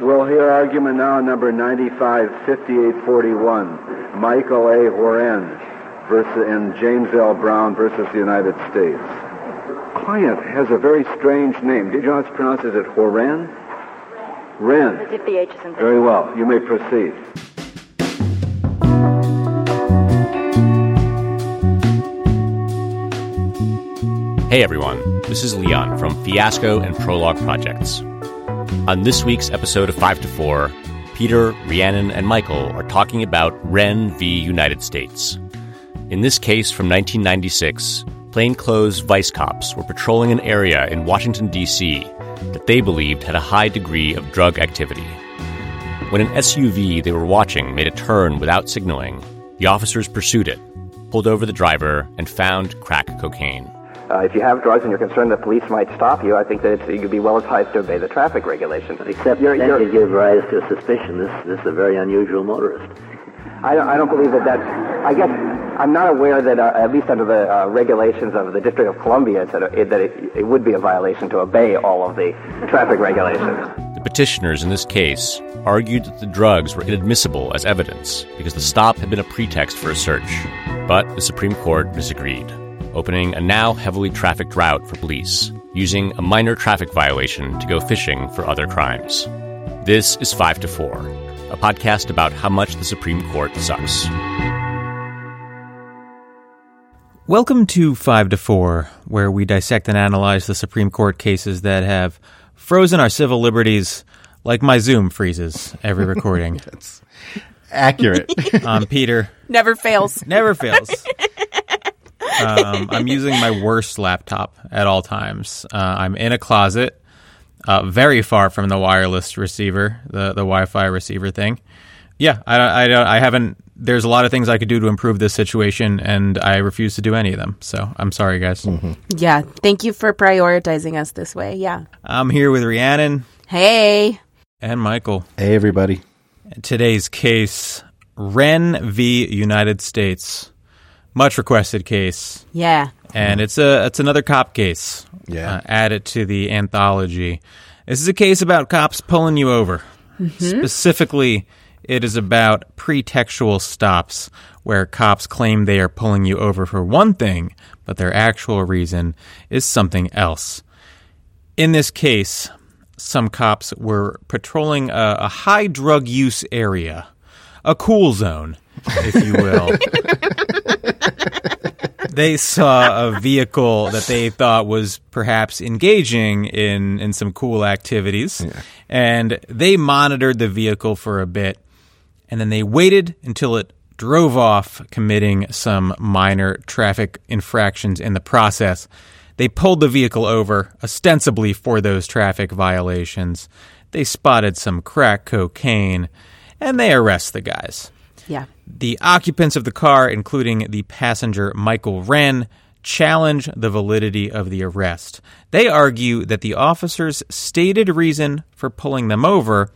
We'll hear argument now number 955841, Michael A. Horan versus, and James L. Brown versus the United States. Client has a very strange name. Did you know how it's pronounced? Is it Horan? Ren. As if the H is in Very well. You may proceed. Hey everyone, this is Leon from Fiasco and Prologue Projects. On this week's episode of 5 to 4, Peter, Rhiannon, and Michael are talking about Whren v. United States. In this case from 1996, plainclothes vice cops were patrolling an area in Washington, D.C. that they believed had a high degree of drug activity. When an SUV they were watching made a turn without signaling, the officers pursued it, pulled over the driver, and found crack cocaine. Uh, if you have drugs and you're concerned the police might stop you, I think that you'd be well advised to obey the traffic regulations. Except You're- that you're- could give rise to suspicion. This this is a very unusual motorist. I don't, I don't believe that that's. I guess I'm not aware that, uh, at least under the uh, regulations of the District of Columbia, that, it, that it, it would be a violation to obey all of the traffic regulations. The petitioners in this case argued that the drugs were inadmissible as evidence because the stop had been a pretext for a search. But the Supreme Court disagreed, opening a now heavily trafficked route for police, using a minor traffic violation to go fishing for other crimes. This is 5 to 4, a podcast about how much the Supreme Court sucks. Welcome to 5 to 4, where we dissect and analyze the Supreme Court cases that have frozen our civil liberties like my Zoom freezes every recording. That's accurate. I'm um, Peter. Never fails. Never fails. Um, I'm using my worst laptop at all times. Uh, I'm in a closet, uh, very far from the wireless receiver, the, the Wi Fi receiver thing. Yeah, I, don't- I, don't- I haven't. There's a lot of things I could do to improve this situation, and I refuse to do any of them. So I'm sorry, guys. Yeah. Thank you for prioritizing us this way. Yeah. I'm here with Rhiannon Hey. and Michael. hey, everybody. Today's case Whren v. United States. Much requested case. Yeah. And it's a it's another cop case. Yeah. Uh, added to the anthology. This is a case about cops pulling you over. Specifically, it is about pretextual stops where cops claim they are pulling you over for one thing, but their actual reason is something else. In this case, some cops were patrolling a, a high drug use area, a cool zone, if you will. they saw a vehicle that they thought was perhaps engaging in, in some cool activities, and they monitored the vehicle for a bit, and then they waited until it drove off, committing some minor traffic infractions in the process. They pulled the vehicle over, ostensibly for those traffic violations. They spotted some crack cocaine, and they arrest the guys. Yeah. The occupants of the car, including the passenger Michael Whren, challenge the validity of the arrest. They argue that the officers' stated reason for pulling them over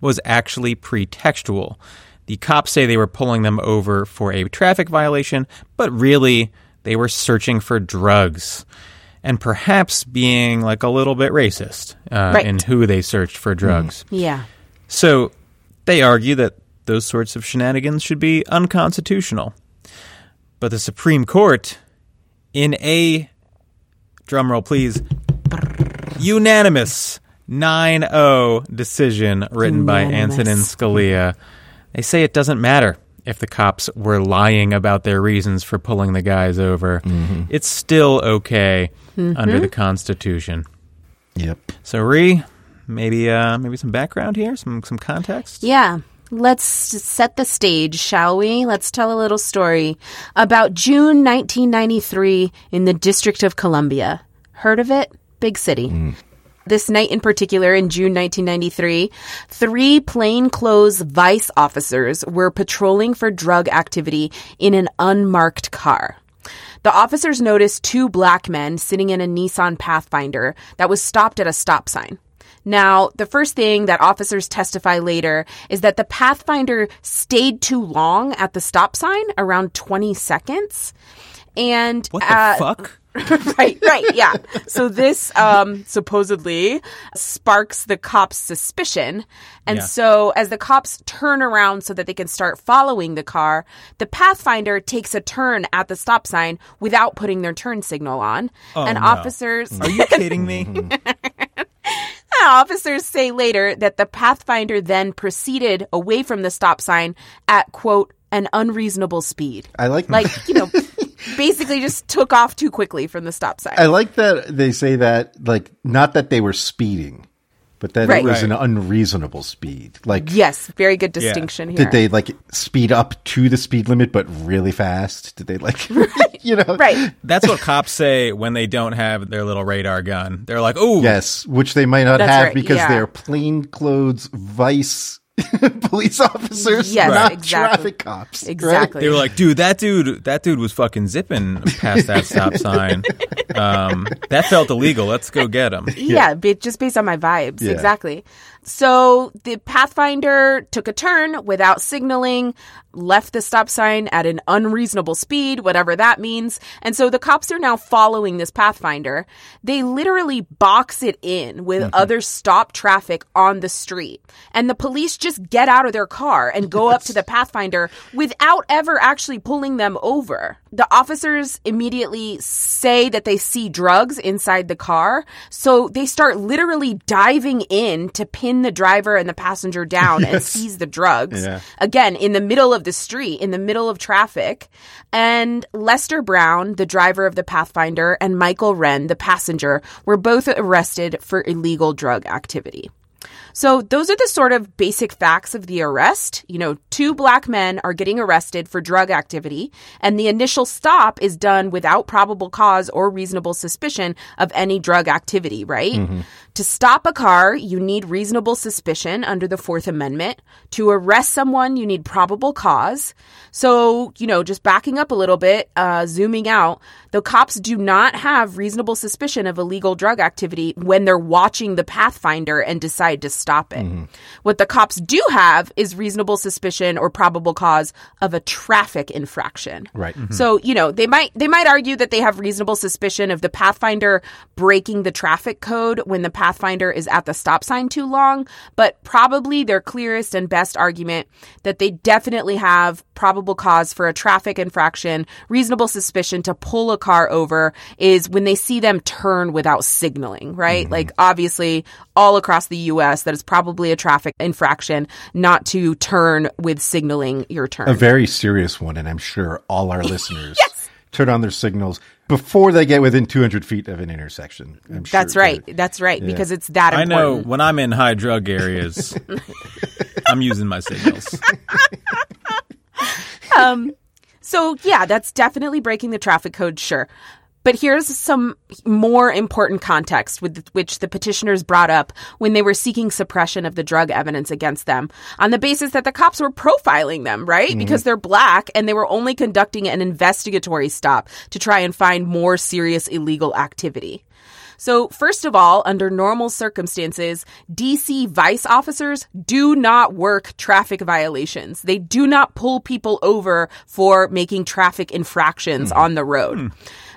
was actually pretextual. The cops say they were pulling them over for a traffic violation, but really they were searching for drugs and perhaps being like a little bit racist uh, Right. in who they searched for drugs. Yeah. So they argue that those sorts of shenanigans should be unconstitutional. But the Supreme Court, in a drumroll please, unanimous 9 0 decision written by Unanimous. Antonin Scalia, they say it doesn't matter if the cops were lying about their reasons for pulling the guys over. It's still okay under the Constitution. Yep. So, Ree, maybe uh, maybe some background here, some some context. Yeah. Let's set the stage, shall we? Let's tell a little story about June 1993 in the District of Columbia. Heard of it? Big city. Hmm. This night in particular, in June 1993, three plainclothes vice officers were patrolling for drug activity in an unmarked car. The officers noticed two black men sitting in a Nissan Pathfinder that was stopped at a stop sign. Now, the first thing that officers testify later is that the Pathfinder stayed too long at the stop sign, around 20 seconds. And What the uh, fuck? right, right, yeah. So this um, supposedly sparks the cops' suspicion. And Yeah. so as the cops turn around so that they can start following the car, the Pathfinder takes a turn at the stop sign without putting their turn signal on. and no. officers Are you kidding me? Uh, officers say later that the Pathfinder then proceeded away from the stop sign at quote an unreasonable speed. I like Like, you know, basically just took off too quickly from the stop sign. I like that they say that like not that they were speeding, but that Right. it was Right. an unreasonable speed. Like yes, very good distinction here. did they like speed up to the speed limit but really fast? Did they like you know Right. That's what cops say when they don't have their little radar gun. They're like, oh Yes, which they might not That's have right, because yeah. they're plainclothes vice police officers, Yes, not exactly. traffic cops. right? Exactly. They were like, dude, that dude, that dude was fucking zipping past that stop sign. Um, that felt illegal. Let's go get him. Yeah, ba- just based on my vibes. Yeah. Exactly. So the Pathfinder took a turn without signaling, left the stop sign at an unreasonable speed, whatever that means. And so the cops are now following this Pathfinder. They literally box it in with mm-hmm. other stop traffic on the street. And the police just get out of their car and go up to the Pathfinder without ever actually pulling them over. The officers immediately say that they see drugs inside the car. So they start literally diving in to pin the driver and the passenger down and seize the drugs. Yeah. Again, in the middle of the street, in the middle of traffic. And Lester Brown, the driver of the Pathfinder, and Michael Whren, the passenger, were both arrested for illegal drug activity. So those are the sort of basic facts of the arrest. You know, two black men are getting arrested for drug activity, and the initial stop is done without probable cause or reasonable suspicion of any drug activity, right? Mm-hmm. To stop a car, you need reasonable suspicion under the Fourth Amendment. To arrest someone, you need probable cause. So, you know, just backing up a little bit, uh, zooming out, the cops do not have reasonable suspicion of illegal drug activity when they're watching the Pathfinder and decide to stop it. What the cops do have is reasonable suspicion or probable cause of a traffic infraction. Right. So, you know, they might they might argue that they have reasonable suspicion of the Pathfinder breaking the traffic code when the Pathfinder is at the stop sign too long, but probably their clearest and best argument that they definitely have probable cause for a traffic infraction, reasonable suspicion to pull a car over is when they see them turn without signaling, right? Mm-hmm. Like obviously all across the US that is probably a traffic infraction not to turn with signaling your turn. A very serious one, and I'm sure all our listeners turn on their signals before they get within 200 feet of an intersection. I'm sure That's right. That's right. Because it's that important. I know when I'm in high drug areas, I'm using my signals. um, So, yeah, that's definitely breaking the traffic code, sure. But here's some more important context with which the petitioners brought up when they were seeking suppression of the drug evidence against them on the basis that the cops were profiling them, right? Mm-hmm. Because they're black and they were only conducting an investigatory stop to try and find more serious illegal activity. So, first of all, under normal circumstances, DC vice officers do not work traffic violations. They do not pull people over for making traffic infractions hmm. on the road. Hmm.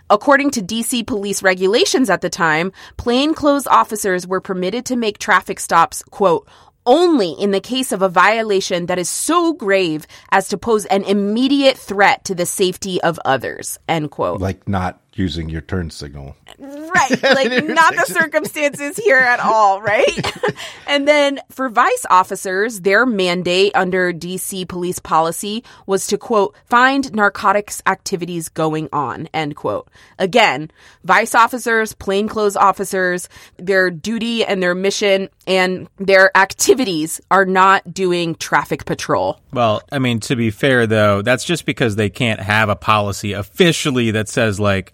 According to DC police regulations at the time, plainclothes officers were permitted to make traffic stops, quote, only in the case of a violation that is so grave as to pose an immediate threat to the safety of others, end quote. Like not using your turn signal. Right. Like, not the circumstances here at all, right? and then for vice officers, their mandate under DC police policy was to, quote, find narcotics activities going on, end quote. Again, vice officers, plainclothes officers, their duty and their mission and their activities are not doing traffic patrol. Well, I mean, to be fair though, that's just because they can't have a policy officially that says like,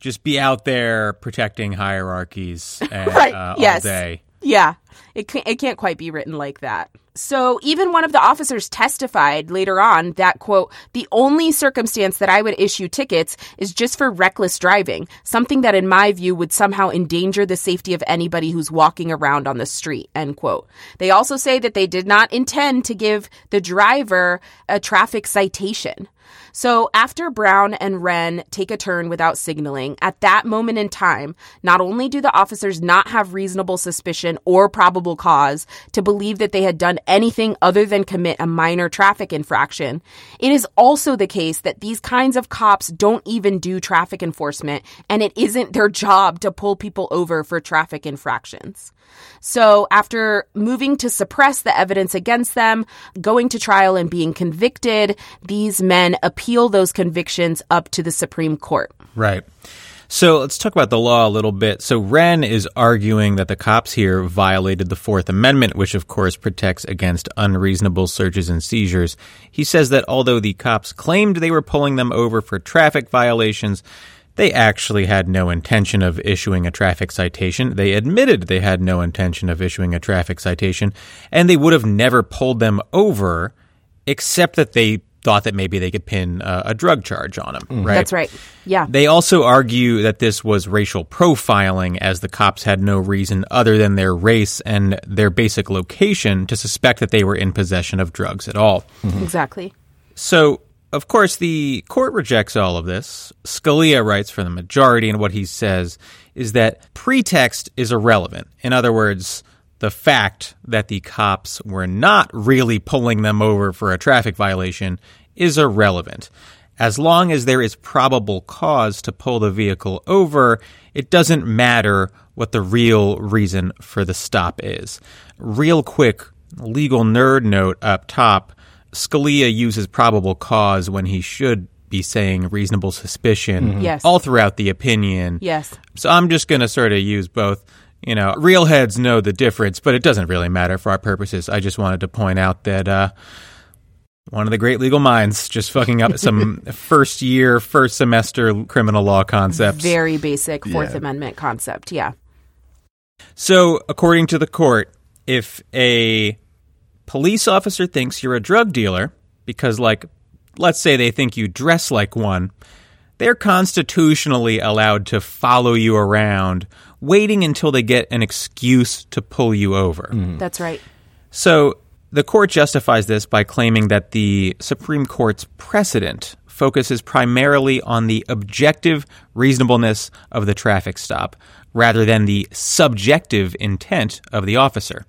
just be out there protecting hierarchies and, Right. uh, yes. all day. Yeah. It can't, it can't quite be written like that. So even one of the officers testified later on that, quote, the only circumstance that I would issue tickets is just for reckless driving, something that in my view would somehow endanger the safety of anybody who's walking around on the street, end quote. They also say that they did not intend to give the driver a traffic citation. So after Brown and Whren take a turn without signaling, at that moment in time, not only do the officers not have reasonable suspicion or probable cause to believe that they had done anything other than commit a minor traffic infraction, it is also the case that these kinds of cops don't even do traffic enforcement and it isn't their job to pull people over for traffic infractions. So, after moving to suppress the evidence against them, going to trial and being convicted, these men appeal those convictions up to the Supreme Court. Right. So let's talk about the law a little bit. So Whren is arguing that the cops here violated the Fourth Amendment, which of course protects against unreasonable searches and seizures. He says that although the cops claimed they were pulling them over for traffic violations, they actually had no intention of issuing a traffic citation. They admitted they had no intention of issuing a traffic citation, and they would have never pulled them over except that they thought that maybe they could pin uh, a drug charge on them, right? That's right. Yeah. They also argue that this was racial profiling, as the cops had no reason other than their race and their basic location to suspect that they were in possession of drugs at all. Exactly. So, of course, the court rejects all of this. Scalia writes for the majority, and what he says is that pretext is irrelevant. In other words, the fact that the cops were not really pulling them over for a traffic violation is irrelevant. As long as there is probable cause to pull the vehicle over, it doesn't matter what the real reason for the stop is. Real quick legal nerd note up top Scalia uses probable cause when he should be saying reasonable suspicion mm-hmm. Yes. all throughout the opinion. Yes. So I'm just going to sort of use both. You know, real heads know the difference, but it doesn't really matter for our purposes. I just wanted to point out that uh, one of the great legal minds just fucking up some first year, first semester criminal law concepts. Very basic Fourth Yeah. Amendment concept. Yeah. So, according to the court, if a police officer thinks you're a drug dealer, because, like, let's say they think you dress like one, they're constitutionally allowed to follow you around, waiting until they get an excuse to pull you over. Mm-hmm. That's right. So the court justifies this by claiming that the Supreme Court's precedent focuses primarily on the objective reasonableness of the traffic stop rather than the subjective intent of the officer.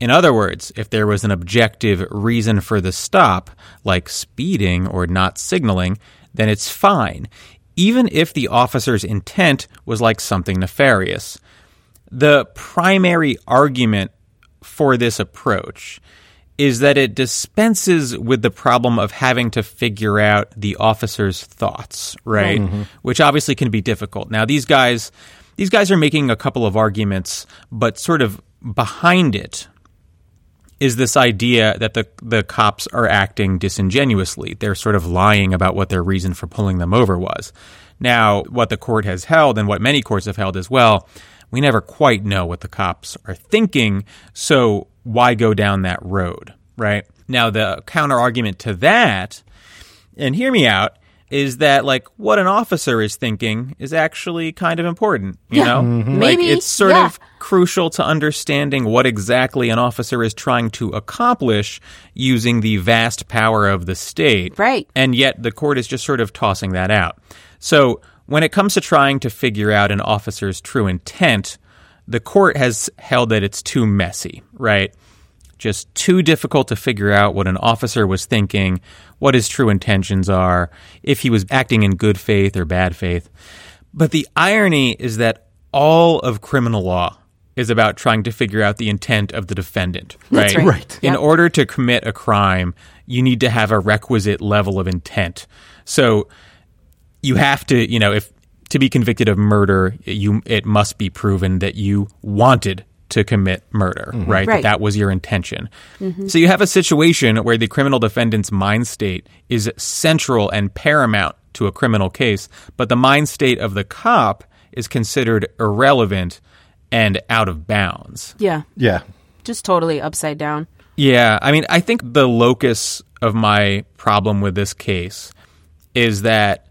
In other words, if there was an objective reason for the stop, like speeding or not signaling, then it's fine, even if the officer's intent was like something nefarious. The primary argument for this approach is that it dispenses with the problem of having to figure out the officer's thoughts, right? Mm-hmm. Which obviously can be difficult. Now these guys these guys are making a couple of arguments, but sort of behind it is this idea that the the cops are acting disingenuously. They're sort of lying about what their reason for pulling them over was. Now, what the court has held and what many courts have held as well, we never quite know what the cops are thinking, so why go down that road, right? Now, the counter argument to that, and hear me out, is that like what an officer is thinking is actually kind of important, you Yeah. know? Mm-hmm. Like Maybe, it's sort yeah. of crucial to understanding what exactly an officer is trying to accomplish using the vast power of the state. Right. And yet the court is just sort of tossing that out. So when it comes to trying to figure out an officer's true intent, the court has held that it's too messy, right? Just too difficult to figure out what an officer was thinking, what his true intentions are, if he was acting in good faith or bad faith. But the irony is that all of criminal law is about trying to figure out the intent of the defendant, right? That's right. Right. In Yep. order to commit a crime, you need to have a requisite level of intent. So you have to, you know, if to be convicted of murder, you it must be proven that you wanted to commit murder, mm-hmm. right? That Right. that was your intention. Mm-hmm. So you have a situation where the criminal defendant's mind state is central and paramount to a criminal case, but the mind state of the cop is considered irrelevant and out of bounds. Yeah. Yeah. Just totally upside down. Yeah, I mean, I think the locus of my problem with this case is that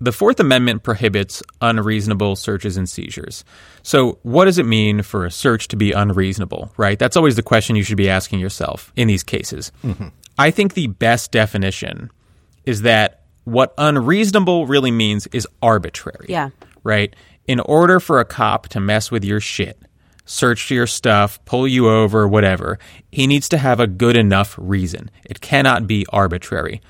the Fourth Amendment prohibits unreasonable searches and seizures. So, what does it mean for a search to be unreasonable, right? That's always the question you should be asking yourself in these cases. Mm-hmm. I think the best definition is that what unreasonable really means is arbitrary. Yeah. Right? In order for a cop to mess with your shit, search your stuff, pull you over, whatever, he needs to have a good enough reason. It cannot be arbitrary.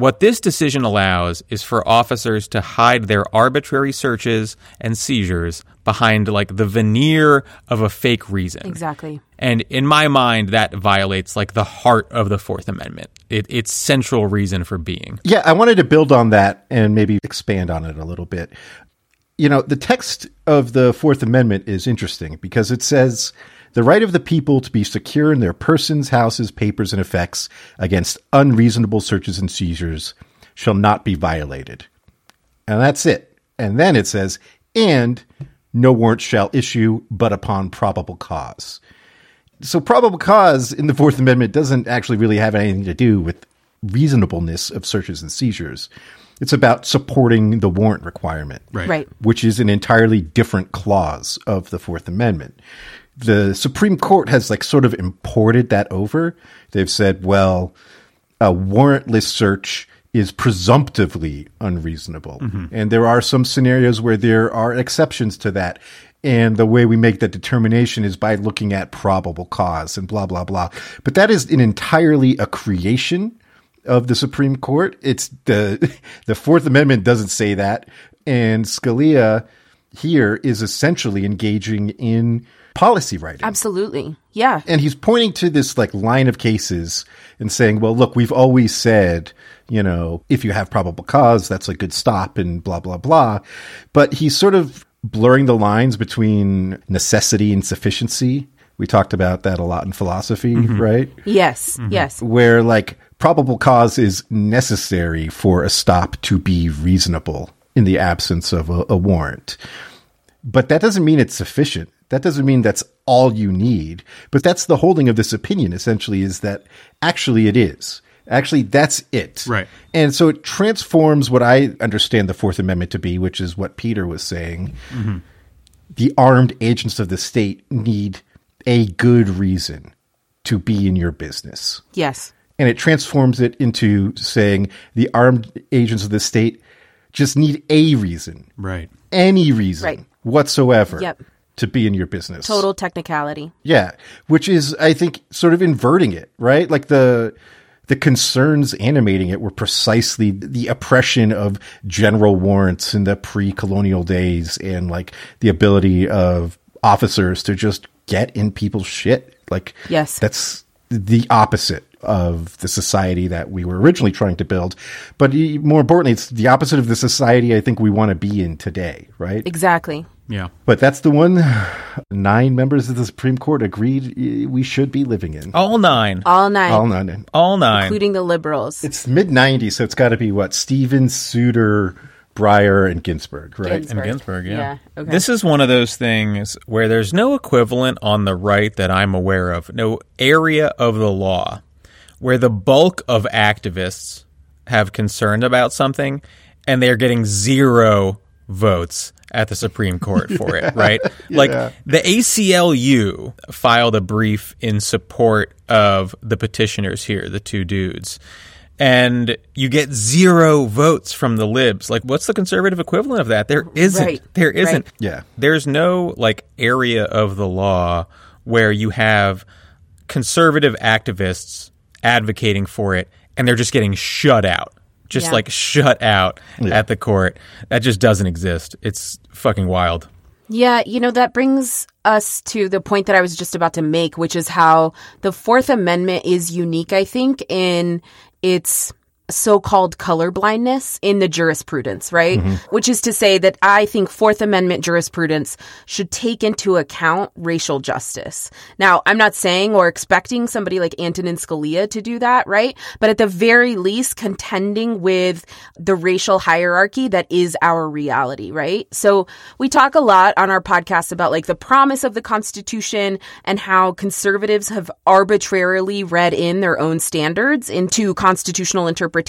What this decision allows is for officers to hide their arbitrary searches and seizures behind like the veneer of a fake reason. Exactly. And in my mind, that violates like the heart of the Fourth Amendment. It, its central reason for being. Yeah, I wanted to build on that and maybe expand on it a little bit. You know, the text of the Fourth Amendment is interesting because it says the right of the people to be secure in their persons, houses, papers, and effects against unreasonable searches and seizures shall not be violated. And that's it. And then it says, and no warrant shall issue but upon probable cause. So probable cause in the Fourth Amendment doesn't actually really have anything to do with reasonableness of searches and seizures. It's about supporting the warrant requirement, Right. which is an entirely different clause of the Fourth Amendment. The Supreme Court has like sort of imported that over. They've said, well, a warrantless search is presumptively unreasonable. Mm-hmm. And there are some scenarios where there are exceptions to that. And the way we make that determination is by looking at probable cause and blah, blah, blah. But that is an entirely a creation of the Supreme Court. It's the, the Fourth Amendment doesn't say that. And Scalia here is essentially engaging in policy writing. Absolutely. Yeah. And he's pointing to this like line of cases and saying, well, look, we've always said, you know, if you have probable cause, that's a good stop and blah, blah, blah. But he's sort of blurring the lines between necessity and sufficiency. We talked about that a lot in philosophy, mm-hmm. right? Yes. Mm-hmm. Yes. Where like probable cause is necessary for a stop to be reasonable in the absence of a, a warrant. But that doesn't mean it's sufficient. That doesn't mean that's all you need. But that's the holding of this opinion essentially is that actually it is. Actually, that's it. Right. And so it transforms what I understand the Fourth Amendment to be, which is what Peter was saying. Mm-hmm. The armed agents of the state need a good reason to be in your business Yes. And it transforms it into saying the armed agents of the state just need a reason, Right. any reason Right. whatsoever Yep. to be in your business. Total technicality. Yeah, which is I think sort of inverting it, right? Like the the concerns animating it were precisely the oppression of general warrants in the pre-colonial days and like the ability of officers to just get in people's shit. Like Yes. that's the opposite of the society that we were originally trying to build. But e- more importantly, it's the opposite of the society I think we want to be in today, right? Exactly. Yeah. But that's the one nine members of the Supreme Court agreed we should be living in. All nine. All nine. All nine. All nine. Including the liberals. It's mid 90s, so it's got to be what? Stevens, Souter, Breyer, and Ginsburg, right? Ginsburg. And Ginsburg, yeah. Yeah, okay. This is one of those things where there's no equivalent on the right that I'm aware of, no area of the law where the bulk of activists have concern about something and they're getting zero votes at the Supreme Court for it, right? Like the ACLU filed a brief in support of the petitioners here, the two dudes and you get zero votes from the libs. Like, what's the conservative equivalent of that? There isn't. Right, There isn't. right. Yeah. There's no like area of the law where you have conservative activists advocating for it and they're just getting shut out. Just Yeah. like shut out at the court. That just doesn't exist. It's fucking wild. Yeah, you know, that brings us to the point that I was just about to make, which is how the Fourth Amendment is unique, I think, in its so-called color blindness in the jurisprudence, right? Mm-hmm. Which is to say that I think Fourth Amendment jurisprudence should take into account racial justice. Now, I'm not saying or expecting somebody like Antonin Scalia to do that, right? But at the very least, contending with the racial hierarchy that is our reality, right? So we talk a lot on our podcast about like the promise of the Constitution and how conservatives have arbitrarily read in their own standards into constitutional interpretation,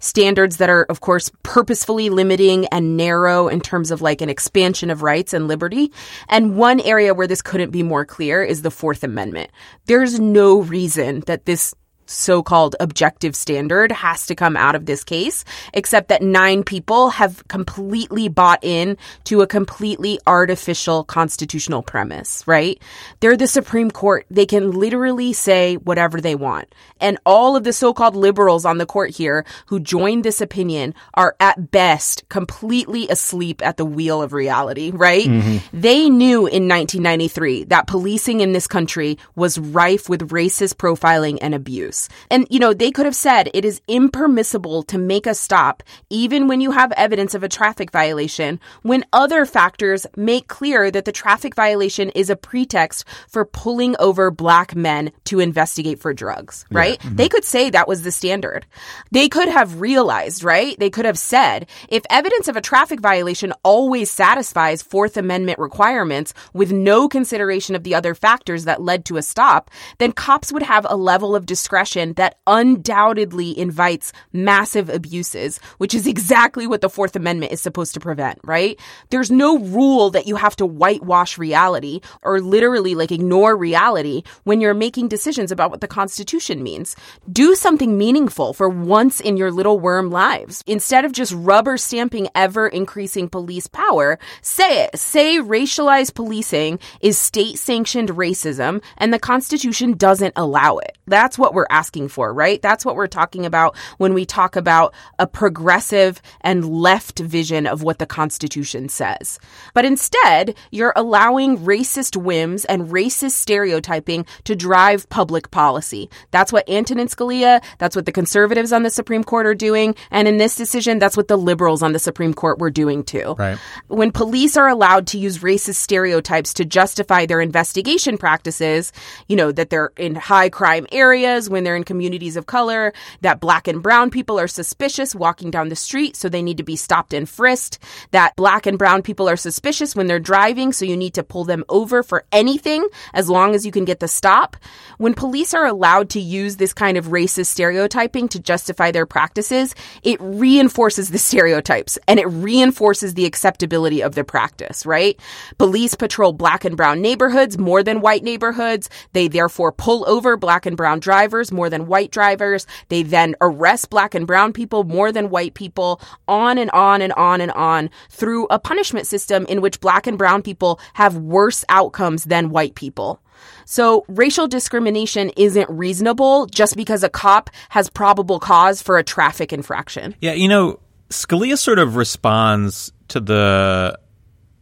standards that are, of course, purposefully limiting and narrow in terms of like an expansion of rights and liberty. And one area where this couldn't be more clear is the Fourth Amendment. There's no reason that this so-called objective standard has to come out of this case, except that nine people have completely bought in to a completely artificial constitutional premise, right? They're the Supreme Court. They can literally say whatever they want. And all of the so-called liberals on the court here who joined this opinion are at best completely asleep at the wheel of reality, right? Mm-hmm. They knew in 1993 that policing in this country was rife with racist profiling and abuse. And, you know, they could have said it is impermissible to make a stop, even when you have evidence of a traffic violation, when other factors make clear that the traffic violation is a pretext for pulling over black men to investigate for drugs, right? Mm-hmm. They could say that was the standard. They could have realized, right? They could have said, if evidence of a traffic violation always satisfies Fourth Amendment requirements with no consideration of the other factors that led to a stop, then cops would have a level of discretion that undoubtedly invites massive abuses, which is exactly what the Fourth Amendment is supposed to prevent, right? There's no rule that you have to whitewash reality or literally like ignore reality when you're making decisions about what the Constitution means. Do something meaningful for once in your little worm lives. Instead of just rubber stamping ever increasing police power, say it. Say racialized policing is state sanctioned racism and the Constitution doesn't allow it. That's what we're asking for, right? That's what we're talking about when we talk about a progressive and left vision of what the Constitution says. But instead, you're allowing racist whims and racist stereotyping to drive public policy. That's what Antonin Scalia, that's what the conservatives on the Supreme Court are doing. And in this decision, that's what the liberals on the Supreme Court were doing too. Right. When police are allowed to use racist stereotypes to justify their investigation practices, you know, that they're in high crime areas, when they're in communities of color, that black and brown people are suspicious walking down the street, so they need to be stopped and frisked, that black and brown people are suspicious when they're driving, so you need to pull them over for anything as long as you can get the stop. When police are allowed to use this kind of racist stereotyping to justify their practices, it reinforces the stereotypes and it reinforces the acceptability of the practice, right? Police patrol black and brown neighborhoods more than white neighborhoods. They therefore pull over black and brown drivers more than white drivers. They then arrest black and brown people more than white people, on and on and on and on through a punishment system in which black and brown people have worse outcomes than white people. So racial discrimination isn't reasonable just because a cop has probable cause for a traffic infraction. Yeah, you know, Scalia sort of responds to the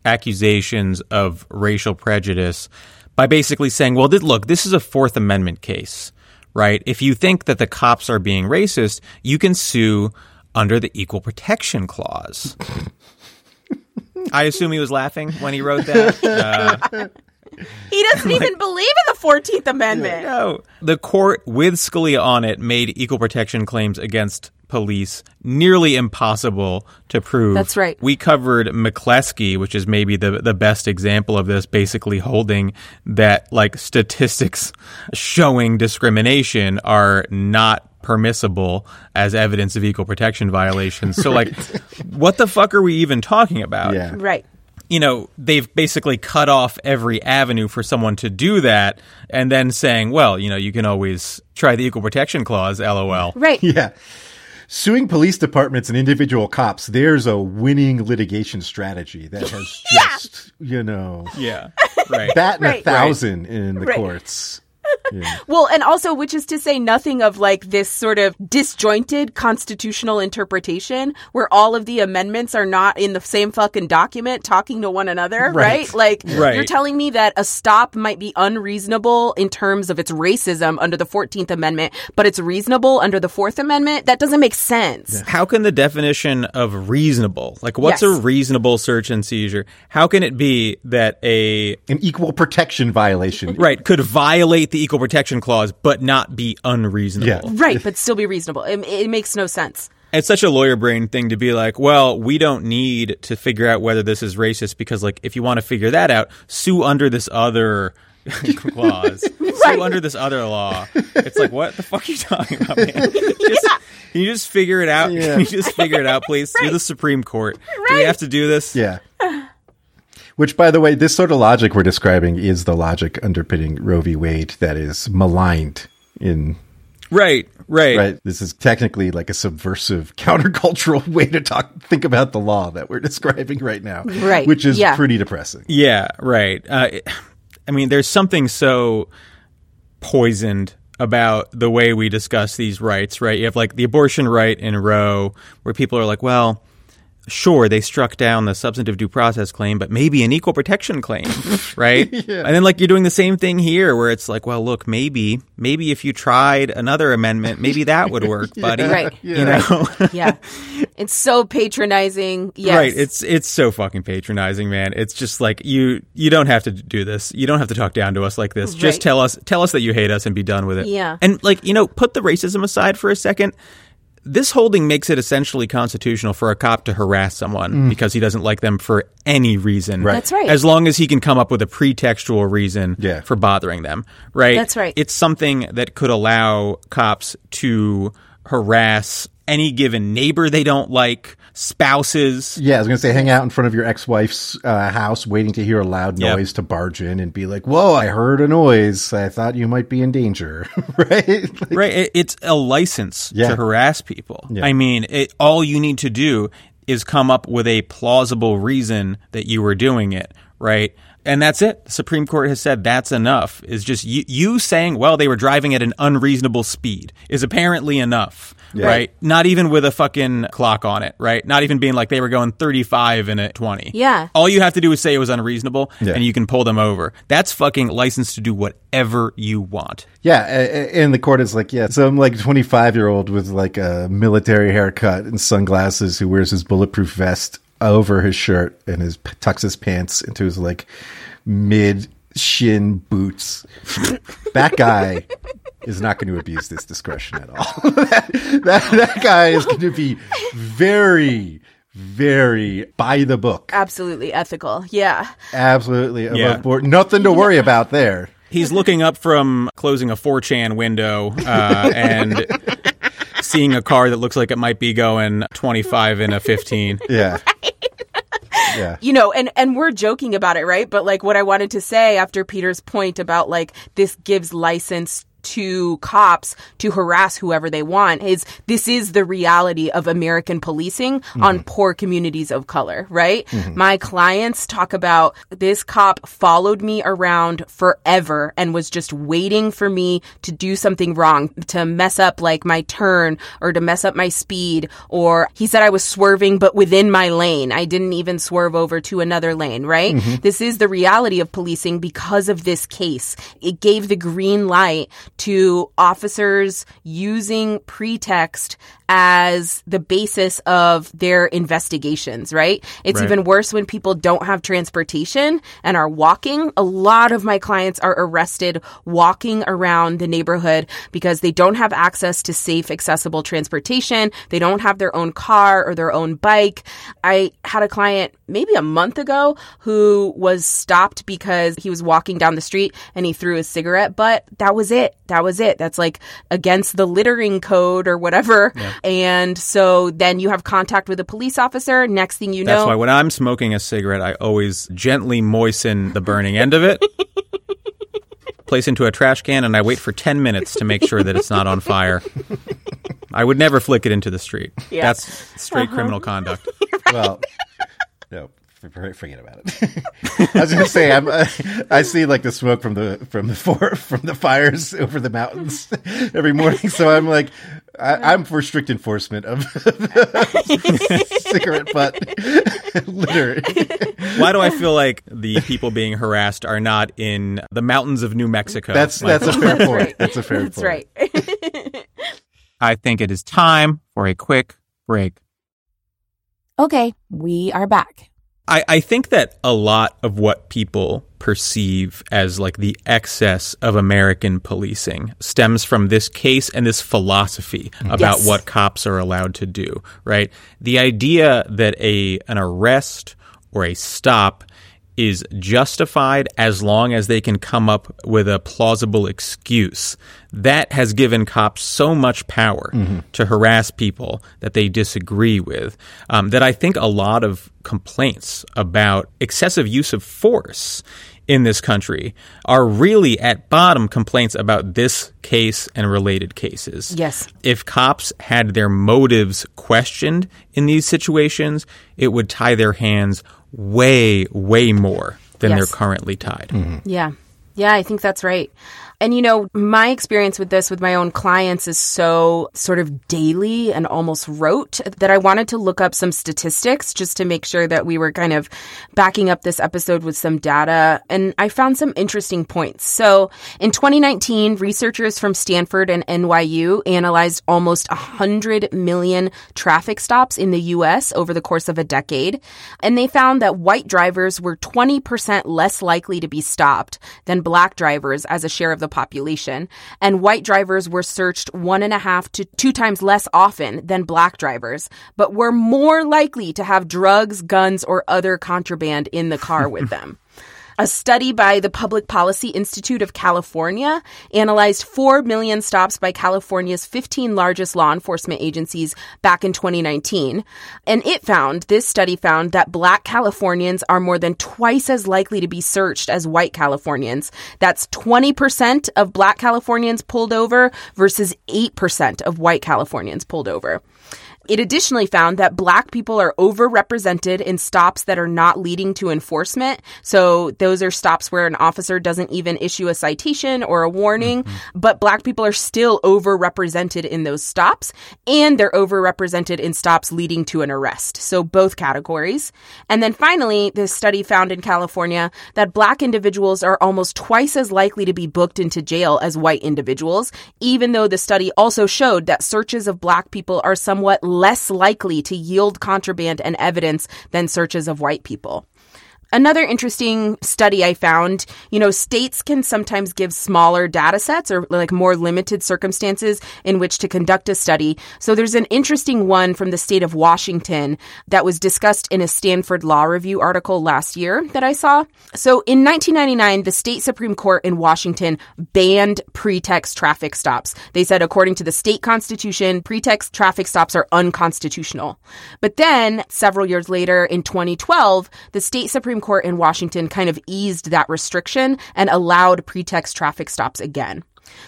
accusations of racial prejudice by basically saying, well, look, this is a Fourth Amendment case, right? If you think that the cops are being racist, you can sue under the Equal Protection Clause. I assume he was laughing when he wrote that. Uh, He doesn't even believe in the 14th Amendment. no. The court, with Scalia on it, made equal protection claims against police nearly impossible to prove. That's right. We covered McCleskey, which is maybe the the best example of this, basically holding that like statistics showing discrimination are not permissible as evidence of equal protection violations. So like what the fuck are we even talking about? Yeah. Right. you know, they've basically cut off every avenue for someone to do that and then saying, well, you know, you can always try the equal protection clause, lol. Right. Yeah. Suing police departments and individual cops, there's a winning litigation strategy that has just, you know, Yeah. Right. bat in a Right. thousand in the Right. courts. Well, and also, which is to say nothing of like this sort of disjointed constitutional interpretation where all of the amendments are not in the same fucking document talking to one another, right? Like, Right. you're telling me that a stop might be unreasonable in terms of its racism under the 14th Amendment, but it's reasonable under the Fourth Amendment? That doesn't make sense. How can the definition of reasonable, like what's a reasonable search and seizure? How can it be that a An equal protection violation. right could violate the equal protection clause but not be unreasonable? Yeah. Right, but still be reasonable. It, it makes no sense. It's such a lawyer brain thing to be like, well, we don't need to figure out whether this is racist because, like, if you want to figure that out, sue under this other clause, sue under this other law. It's like, what the fuck are you talking about, man? Just, Can you just figure it out? Can you just figure it out, please? You're the Supreme Court. Do we have to do this? Yeah. Which, by the way, this sort of logic we're describing is the logic underpinning Roe v. Wade that is maligned in Right, right. right. This is technically like a subversive, countercultural way to talk, think about the law that we're describing right now, Right, Which is yeah. pretty depressing. Yeah, right. Uh, it- I mean, there's something so poisoned about the way we discuss these rights, right? You have like the abortion right in Roe, where people are like, well, sure, they struck down the substantive due process claim, but maybe an equal protection claim, right? And then like you're doing the same thing here, where it's like, well, look, maybe, maybe if you tried another amendment, maybe that would work, buddy. Right. You know? Yeah. it's so patronizing. Yes. Right. It's it's so fucking patronizing, man. It's just like you you don't have to do this. You don't have to talk down to us like this. Just tell us tell us that you hate us and be done with it. Yeah. And like, you know, put the racism aside for a second. This holding makes it essentially constitutional for a cop to harass someone mm. because he doesn't like them for any reason. Right. That's right. As long as he can come up with a pretextual reason Yeah. for bothering them. Right? That's right. It's something that could allow cops to harass any given neighbor they don't like, spouses, Yeah, I was going to say, hang out in front of your ex-wife's uh, house, waiting to hear a loud Yep. noise to barge in and be like, "Whoa, I heard a noise. I thought you might be in danger." right? Like- Right. It, it's a license Yeah. to harass people. Yeah. I mean, it, all you need to do is come up with a plausible reason that you were doing it. Right. And that's it. The Supreme Court has said that's enough. Is just you, you saying, well, they were driving at an unreasonable speed is apparently enough. Right. Not even with a fucking clock on it. Right. Not even being like they were going 35 in a 20. Yeah. All you have to do is say it was unreasonable Yeah. and you can pull them over. That's fucking license to do whatever you want. Yeah, and the court is like, yeah, some like 25 year old with like a military haircut and sunglasses who wears his bulletproof vest over his shirt and his tucks his pants into his like mid shin boots. that guy is not going to abuse this discretion at all. that, that that guy is going to be very, very by the book. Absolutely ethical. Yeah. Absolutely above Yeah. board. Nothing to worry about there. he's looking up from closing a 4chan window uh, and seeing a car that looks like it might be going 25 in a 15 Yeah. Yeah. you know and and we're joking about it right but like what i wanted to say after peter's point about like this gives license to cops to harass whoever they want is this is the reality of American policing on mm-hmm. poor communities of color, right? Mm-hmm. My clients talk about this cop followed me around forever and was just waiting for me to do something wrong, to mess up like my turn or to mess up my speed. Or he said I was swerving, but within my lane. I didn't even swerve over to another lane, right? Mm-hmm. This is the reality of policing because of this case. It gave the green light to officers using pretext as the basis of their investigations, right? It's Right. even worse when people don't have transportation and are walking. A lot of my clients are arrested walking around the neighborhood because they don't have access to safe, accessible transportation. They don't have their own car or their own bike. I had a client maybe a month ago who was stopped because he was walking down the street and he threw his cigarette butt. That was it. That was it. That's like against the littering code or whatever. And so then you have contact with a police officer. Next thing you know. that's why when i'm smoking a cigarette i always gently moisten the burning end of it place into a trash can and i wait for 10 minutes to make sure that it's not on fire i would never flick it into the street Yeah. that's straight criminal conduct well, no. forget about it. I was going to say, I'm, uh, I see like the smoke from the from the for, from the fires over the mountains every morning. So I'm like, I, am for strict enforcement of cigarette butt litter. Why do I feel like the people being harassed are not in the mountains of New Mexico? That's that's a fair That's point. right. That's a fair That's point. That's right. I think it is time for a quick break. okay, we are back. I, I think that a lot of what people perceive as like the excess of American policing stems from this case and this philosophy about Yes. what cops are allowed to do, right? The idea that a an arrest or a stop is justified as long as they can come up with a plausible excuse. That has given cops so much power to harass people that they disagree with um, that I think a lot of complaints about excessive use of force in this country are really at bottom complaints about this case and related cases. Yes. If cops had their motives questioned in these situations, it would tie their hands way, way more than Yes. they're currently tied. Yeah. Yeah, I think that's right. And you know, my experience with this with my own clients is so sort of daily and almost rote that I wanted to look up some statistics just to make sure that we were kind of backing up this episode with some data. And I found some interesting points. So in 2019, researchers from Stanford and NYU analyzed almost 100 million traffic stops in the US over the course of a decade. And they found that white drivers were 20% less likely to be stopped than black drivers as a share of the population. And white drivers were searched one and a half to two times less often than black drivers, but were more likely to have drugs, guns, or other contraband in the car with them. A study by the Public Policy Institute of California analyzed 4 million stops by California's 15 largest law enforcement agencies back in 2019. And it found, this study found, that black Californians are more than twice as likely to be searched as white Californians. That's 20% of black Californians pulled over versus 8% of white Californians pulled over. It additionally found that black people are overrepresented in stops that are not leading to enforcement. So those are stops where an officer doesn't even issue a citation or a warning, mm-hmm. but black people are still overrepresented in those stops and they're overrepresented in stops leading to an arrest. So both categories. And then finally, this study found in California that black individuals are almost twice as likely to be booked into jail as white individuals, even though the study also showed that searches of black people are somewhat less likely to yield contraband and evidence than searches of white people. Another interesting study I found, you know, states can sometimes give smaller data sets or like more limited circumstances in which to conduct a study. So there's an interesting one from the state of Washington that was discussed in a Stanford Law Review article last year that I saw. So in 1999, the state Supreme Court in Washington banned pretext traffic stops. They said, according to the state constitution, pretext traffic stops are unconstitutional. But then several years later in 2012, the state Supreme Court in Washington kind of eased that restriction and allowed pretext traffic stops again.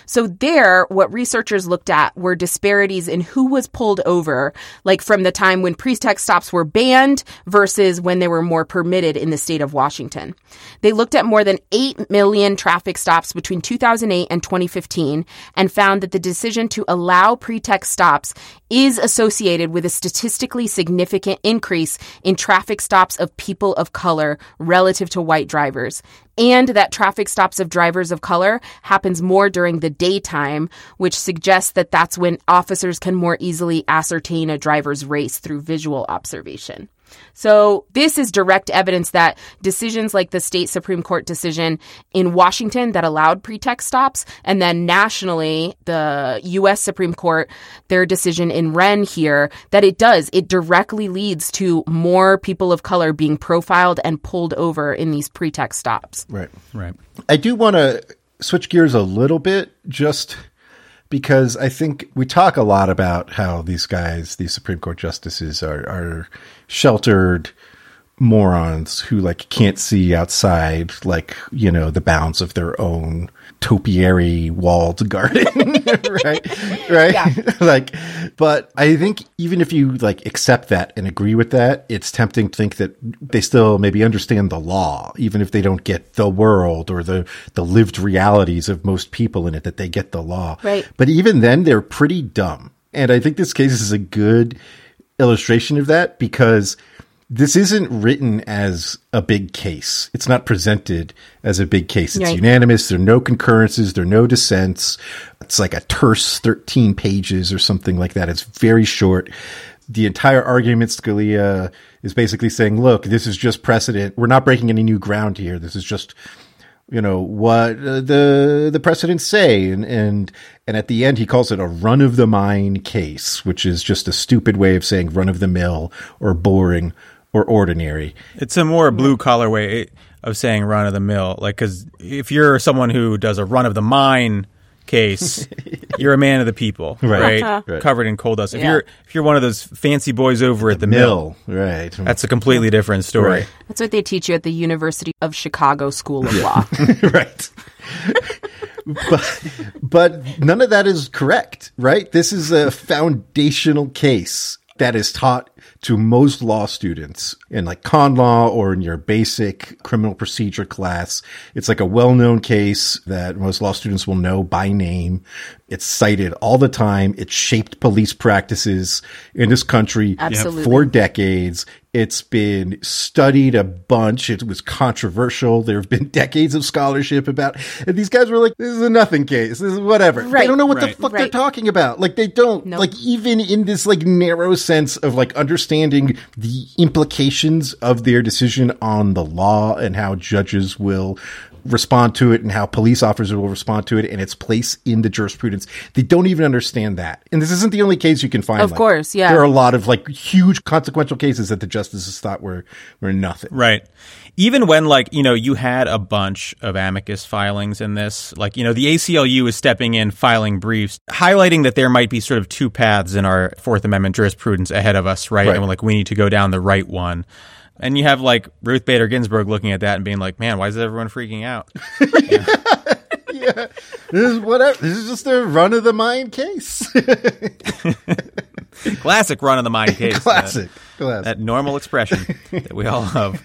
So there, what researchers looked at were disparities in who was pulled over, like from the time when pretext stops were banned versus when they were more permitted in the state of Washington. They looked at more than 8 million traffic stops between 2008 and 2015 and found that the decision to allow pretext stops is associated with a statistically significant increase in traffic stops of people of color relative to white drivers and that traffic stops of drivers of color happens more during the daytime, which suggests that that's when officers can more easily ascertain a driver's race through visual observation. So, this is direct evidence that decisions like the state Supreme Court decision in Washington that allowed pretext stops, and then nationally, the U.S. Supreme Court, their decision in Whren here, that it does, it directly leads to more people of color being profiled and pulled over in these pretext stops. Right. Right. I do want to switch gears a little bit just because I think we talk a lot about how these guys, these Supreme Court justices, are, are sheltered morons who like can't see outside like you know the bounds of their own topiary walled garden, right? Right? like, but I think even if you like accept that and agree with that, it's tempting to think that they still maybe understand the law, even if they don't get the world or the, the lived realities of most people in it, that they get the law. Right. But even then, they're pretty dumb. And I think this case is a good illustration of that because this isn't written as a big case. It's not presented as a big case. It's Right. unanimous. There are no concurrences. There are no dissents. It's like a terse 13 pages or something like that. It's very short. The entire argument, Scalia is basically saying, look, this is just precedent. We're not breaking any new ground here. This is just you know what uh, the the precedents say and and and at the end he calls it a run of the mine case which is just a stupid way of saying run of the mill or boring or ordinary It's a more blue collar way of saying run of the mill. Like, because if you're someone who does a run of the mine case, you're a man of the people, Right. right? Uh-huh. Right. Covered in coal dust. If Yeah. you're if you're one of those fancy boys over at the mill, mill right that's a completely different story. Right. That's what they teach you at the University of Chicago School of Law. right. but, but none of that is correct, right? This is a foundational case that is taught to most law students in like con law or in your basic criminal procedure class. It's like a well-known case that most law students will know by name. It's cited all the time. It shaped police practices in this country Absolutely. for decades. It's been studied a bunch. It was controversial. There have been decades of scholarship about, and these guys were like, this is a nothing case. This is whatever. They don't know what Right. the fuck they're talking about. Like they don't, Nope. like even in this like narrow sense of like understanding the implications of their decision on the law and how judges will respond to it and how police officers will respond to it and its place in the jurisprudence. They don't even understand that. And this isn't the only case you can find. Of like- course, yeah. There are a lot of like huge consequential cases that the justices thought were were nothing. Right. Even when, like, you know, you had a bunch of amicus filings in this, like, you know, the ACLU is stepping in, filing briefs, highlighting that there might be sort of two paths in our Fourth Amendment jurisprudence ahead of us, right? Right. And we're like, we need to go down the right one. And you have, like, Ruth Bader Ginsburg looking at that and being like, man, why is everyone freaking out? Yeah, This is whatever. This is just a run of the mind case. Classic run of the mind case. that- Classic. Classic. that normal expression that we all love.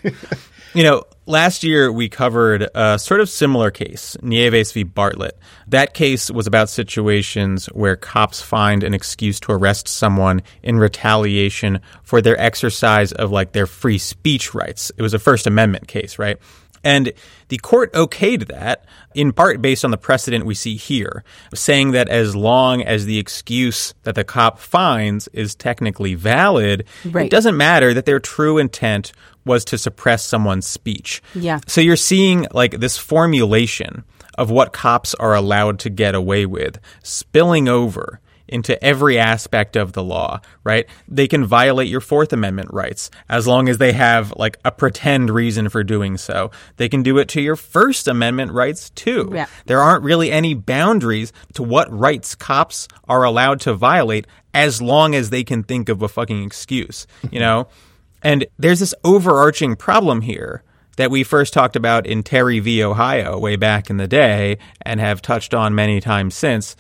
You know, last year we covered a sort of similar case, Nieves v. Bartlett. That case was about situations where cops find an excuse to arrest someone in retaliation for their exercise of like their free speech rights. It was a First Amendment case, right? And the court okayed that, in part based on the precedent we see here, saying that as long as the excuse that the cop finds is technically valid, Right. it doesn't matter that their true intent was to suppress someone's speech. Yeah. So you're seeing like this formulation of what cops are allowed to get away with spilling over into every aspect of the law, right? They can violate your Fourth Amendment rights as long as they have like a pretend reason for doing so. They can do it to your First Amendment rights too. Yeah. There aren't really any boundaries to what rights cops are allowed to violate as long as they can think of a fucking excuse, you know? And there's this overarching problem here that we first talked about in Terry v. Ohio way back in the day and have touched on many times since.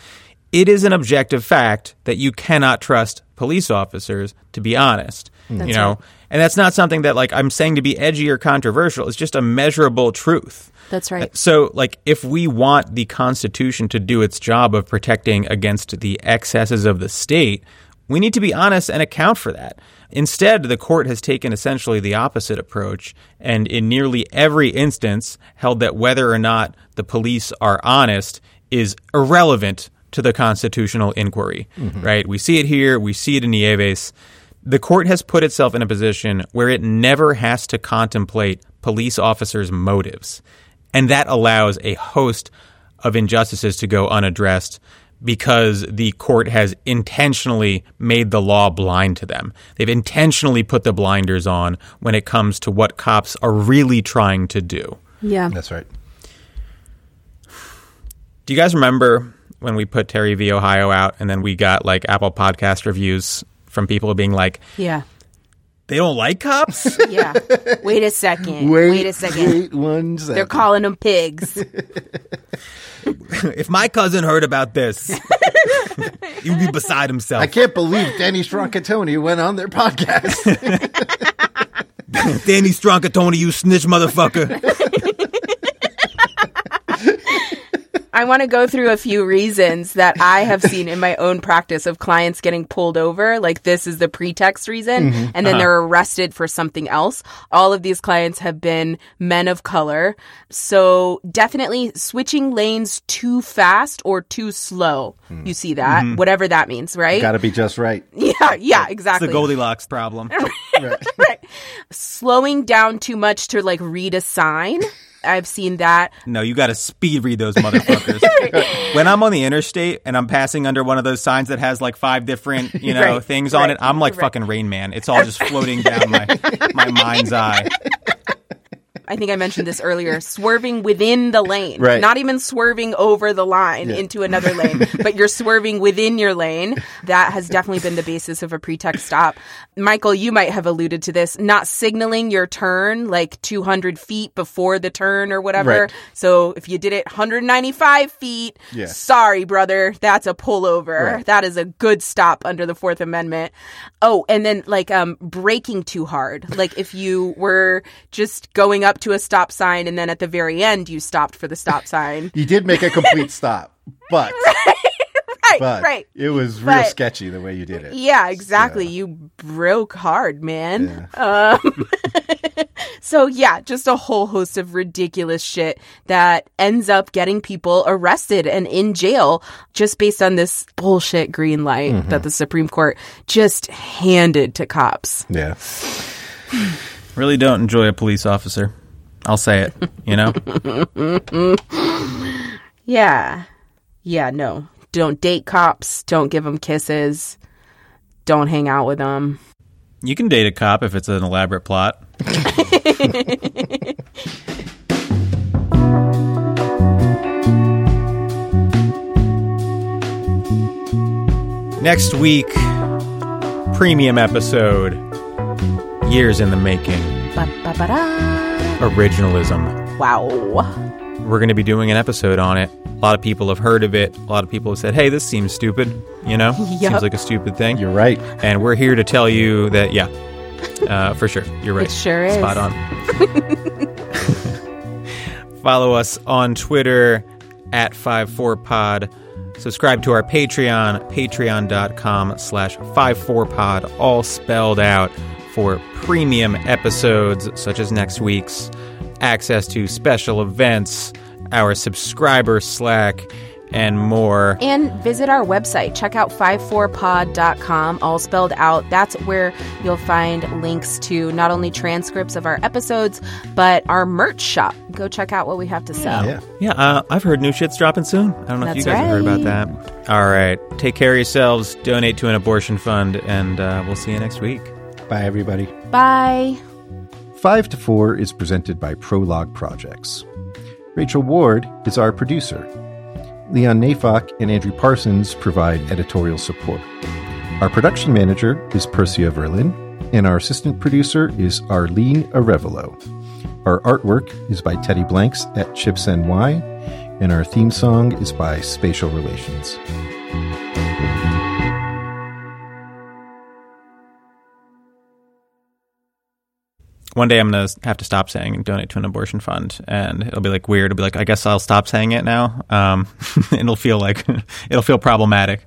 It is an objective fact that you cannot trust police officers to be honest. Mm. you know, right. and that's not something that like I'm saying to be edgy or controversial. It's just a measurable truth. That's right. Uh, so, like, if we want the Constitution to do its job of protecting against the excesses of the state, we need to be honest and account for that. Instead, the court has taken essentially the opposite approach, and in nearly every instance, held that whether or not the police are honest is irrelevant to the constitutional inquiry. Mm-hmm. Right? We see it here. We see it in Nieves. The court has put itself in a position where it never has to contemplate police officers' motives. And that allows a host of injustices to go unaddressed because the court has intentionally made the law blind to them. They've intentionally put the blinders on when it comes to what cops are really trying to do. Yeah. That's right. Do you guys remember when we put Terry v. Ohio out and then we got like Apple podcast reviews from people being like, Yeah. They don't like cops? Yeah. Wait a second. Wait, a second. Wait one second. They're calling them pigs. if my cousin heard about this, he'd be beside himself. I can't believe Danny Strongcatoni went on their podcast. Danny Strongcatoni, you snitch motherfucker. I want to go through a few reasons that I have seen in my own practice of clients getting pulled over. Like this is the pretext reason, Mm-hmm. and Uh-huh. then they're arrested for something else. All of these clients have been men of color. So definitely switching lanes too fast or too slow. Hmm. You see that, Mm-hmm. whatever that means, right? Got to be just right. Yeah, yeah, It's exactly. the Goldilocks problem. right. Slowing down too much to like read a sign. I've seen that. No, you got to speed read those motherfuckers. when I'm on the interstate and I'm passing under one of those signs that has like five different, you know, Right, things on it, I'm like right. fucking Rain Man. It's all just floating down my my mind's eye. I think I mentioned this earlier, swerving within the lane. Right. Not even swerving over the line into another lane, but you're swerving within your lane. That has definitely been the basis of a pretext stop. Michael, you might have alluded to this, not signaling your turn like 200 feet before the turn or whatever. Right. So if you did it 195 feet, Yeah. sorry, brother, that's a pullover. Right. That is a good stop under the Fourth Amendment. Oh, and then like um braking too hard. Like if you were just going up to a stop sign and then at the very end you stopped for the stop sign. You did make a complete stop, but right, but right. it was real But- sketchy the way you did it. Yeah, exactly. You broke hard, man. Um, so yeah, just a whole host of ridiculous shit that ends up getting people arrested and in jail just based on this bullshit green light that the Supreme Court just handed to cops. Yeah. Really don't enjoy a police officer. I'll say it, you know? Yeah. Yeah, no. Don't date cops. Don't give them kisses. Don't hang out with them. You can date a cop if it's an elaborate plot. Next week, premium episode. Years in the making. Ba-ba-ba-da. Originalism. Wow. We're going to be doing an episode on it. A lot of people have heard of it. A lot of people have said, hey, this seems stupid. You know? Yup. Seems like a stupid thing. You're right. And we're here to tell you that, yeah, uh, for sure. You're right. It sure is. Spot on. Follow us on Twitter at fivefourpod. Subscribe to our Patreon, patreon.com slash fivefourpod, all spelled out for premium episodes such as next week's, access to special events, our subscriber Slack, and more. And visit our website. Check out fivefourpod.com, all spelled out. That's where you'll find links to not only transcripts of our episodes, but our merch shop. Go check out what we have to sell. Yeah. Yeah, uh, I've heard new shit's dropping soon. I don't know if you That's guys have heard about that. All right. Take care of yourselves, donate to an abortion fund, and uh, we'll see you next week. Bye, everybody. Bye. 5 to 4 is presented by Prologue Projects. Rachel Ward is our producer. Leon Neyfakh and Andrew Parsons provide editorial support. Our production manager is Percia Verlin, and our assistant producer is Arlene Arevalo. Our artwork is by Teddy Blanks at Chips NY, and our theme song is by Spatial Relations. One day I'm to have to stop saying donate to an abortion fund, and it'll be like weird. It'll be like, I guess I'll stop saying it now. Um, it'll feel like, it'll feel problematic.